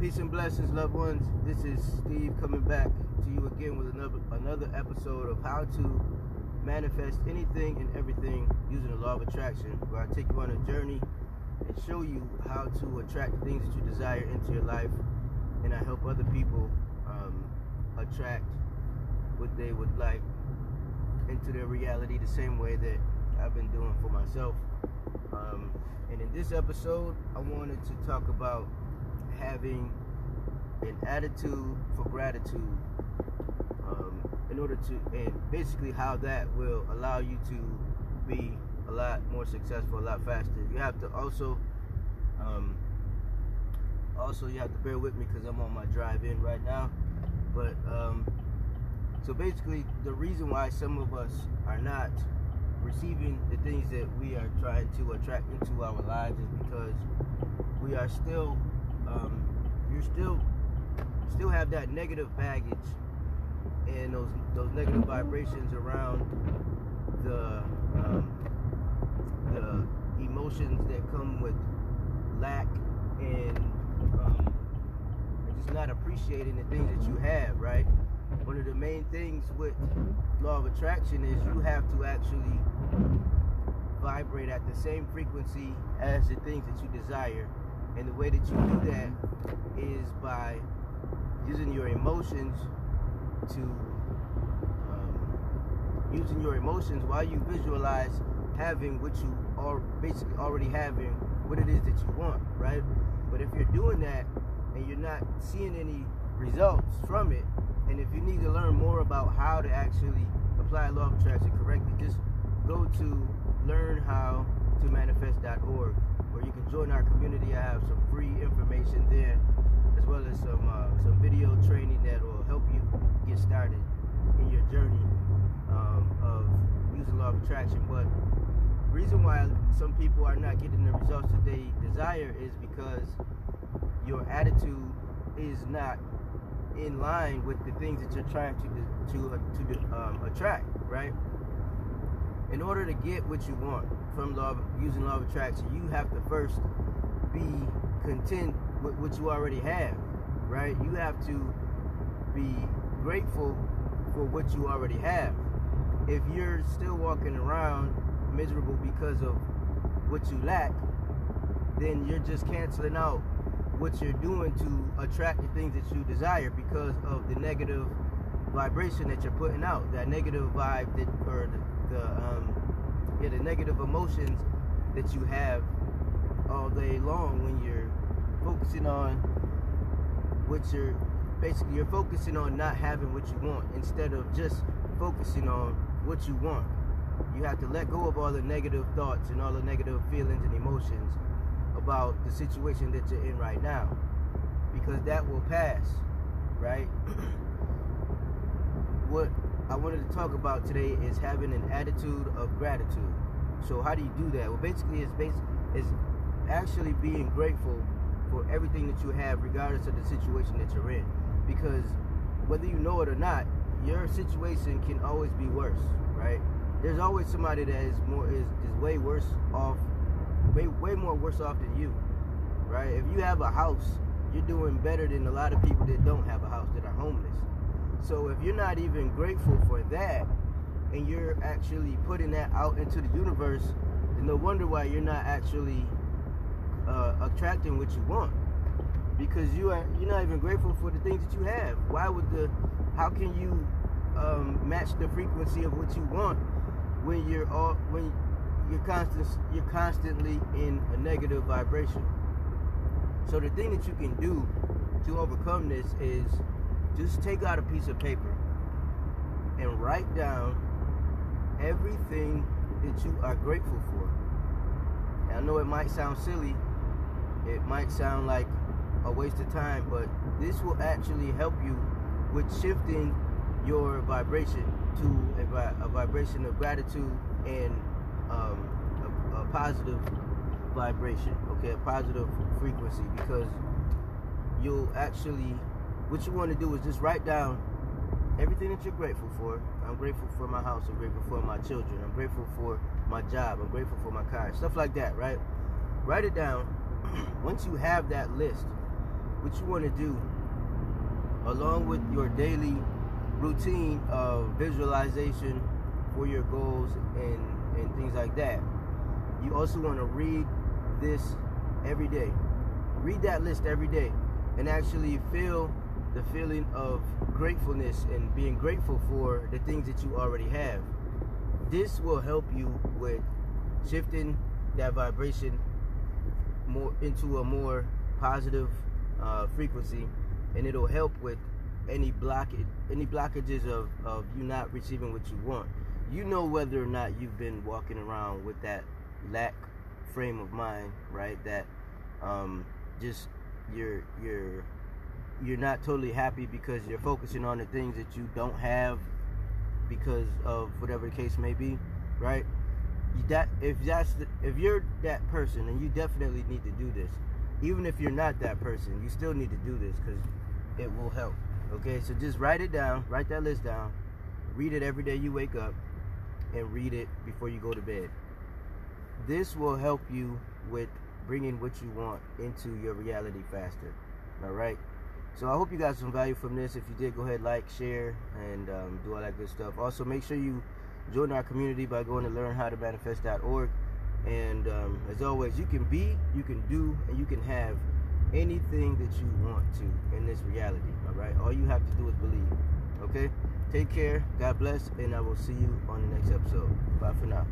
Peace and blessings, loved ones. This is Steve coming back to you again with another another episode of how to manifest anything and everything using the law of attraction, where I take you on a journey and show you how to attract things that you desire into your life, and I help other people um, attract what they would like into their reality the same way that I've been doing for myself. Um, and in this episode, I wanted to talk about having an attitude for gratitude um, in order to, and basically how that will allow you to be a lot more successful, a lot faster. You have to also, um, also you have to bear with me because I'm on my drive in right now. But um, so basically, the reason why some of us are not receiving the things that we are trying to attract into our lives is because we are still, um, you're still, still have that negative baggage and those those negative vibrations around the um, the emotions that come with lack and um, just not appreciating the things that you have, right? One of the main things with law of attraction is you have to actually vibrate at the same frequency as the things that you desire. And the way that you do that is by using your emotions to um, using your emotions while you visualize having what you are basically already having what it is that you want, right? But if you're doing that and you're not seeing any results from it, and if you need to learn more about how to actually apply law of attraction correctly, just go to learnhowtomanifest.org where you can join our community. I have some free information there as well as some uh, some video training that will help you get started in your journey um, of using law of attraction. But reason why some people are not getting the results that they desire is because your attitude is not in line with the things that you're trying to to uh, to um, attract, right? In order to get what you want from law using law of attraction, you have to first be content with what you already have, right? You have to be grateful for what you already have. If you're still walking around miserable because of what you lack, then you're just canceling out what you're doing to attract the things that you desire because of the negative vibration that you're putting out, that negative vibe that, or the, the um, yeah, the negative emotions that you have all day long when you're focusing on what you're basically you're focusing on not having what you want instead of just focusing on what you want. You have to let go of all the negative thoughts and all the negative feelings and emotions about the situation that you're in right now because that will pass, right? what I wanted to talk about today is having an attitude of gratitude. So how do you do that? Well, basically, it's basically it's actually being grateful for everything that you have, regardless of the situation that you're in. Because whether you know it or not, your situation can always be worse, right? There's always somebody that is more is, is way worse off, way way more worse off than you, right? If you have a house, you're doing better than a lot of people that don't have a house that are homeless. So if you're not even grateful for that, and you're actually putting that out into the universe, then no wonder why you're not actually uh, attracting what you want because you are you're not even grateful for the things that you have. Why would the how can you um, match the frequency of what you want when you're all when you're constant you're constantly in a negative vibration. So the thing that you can do to overcome this is just take out a piece of paper and write down everything that you are grateful for. And I know it might sound silly, it might sound like a waste of time, but this will actually help you with shifting your vibration to a, a vibration of gratitude and um, a, a positive vibration, okay, a positive frequency, because you'll actually, what you want to do is just write down everything that you're grateful for. I'm grateful for my house. I'm grateful for my children. I'm grateful for my job. I'm grateful for my car. Stuff like that, right? Write it down. Once you have that list, what you want to do, along with your daily routine of visualization for your goals and, and things like that, you also want to read this every day. Read that list every day and actually feel the feeling of gratefulness and being grateful for the things that you already have. This will help you with shifting that vibration more into a more positive uh, frequency, and it'll help with any blockage, any blockages of, of you not receiving what you want. You know whether or not you've been walking around with that lack frame of mind, right? That um, just you're you're you're not totally happy because you're focusing on the things that you don't have because of whatever the case may be, right? that if that's the, if you're that person, and you definitely need to do this. Even if you're not that person, you still need to do this because it will help. Okay, so just write it down, write that list down, read it every day you wake up, and read it before you go to bed. This will help you with bringing what you want into your reality faster. All right. So I hope you got some value from this. If you did, go ahead, like, share, and um, do all that good stuff. Also, make sure you join our community by going to learnhowtomanifest.org. And um, as always, you can be, you can do, and you can have anything that you want to in this reality. All right. All you have to do is believe. Okay. Take care. God bless, and I will see you on the next episode. Bye for now.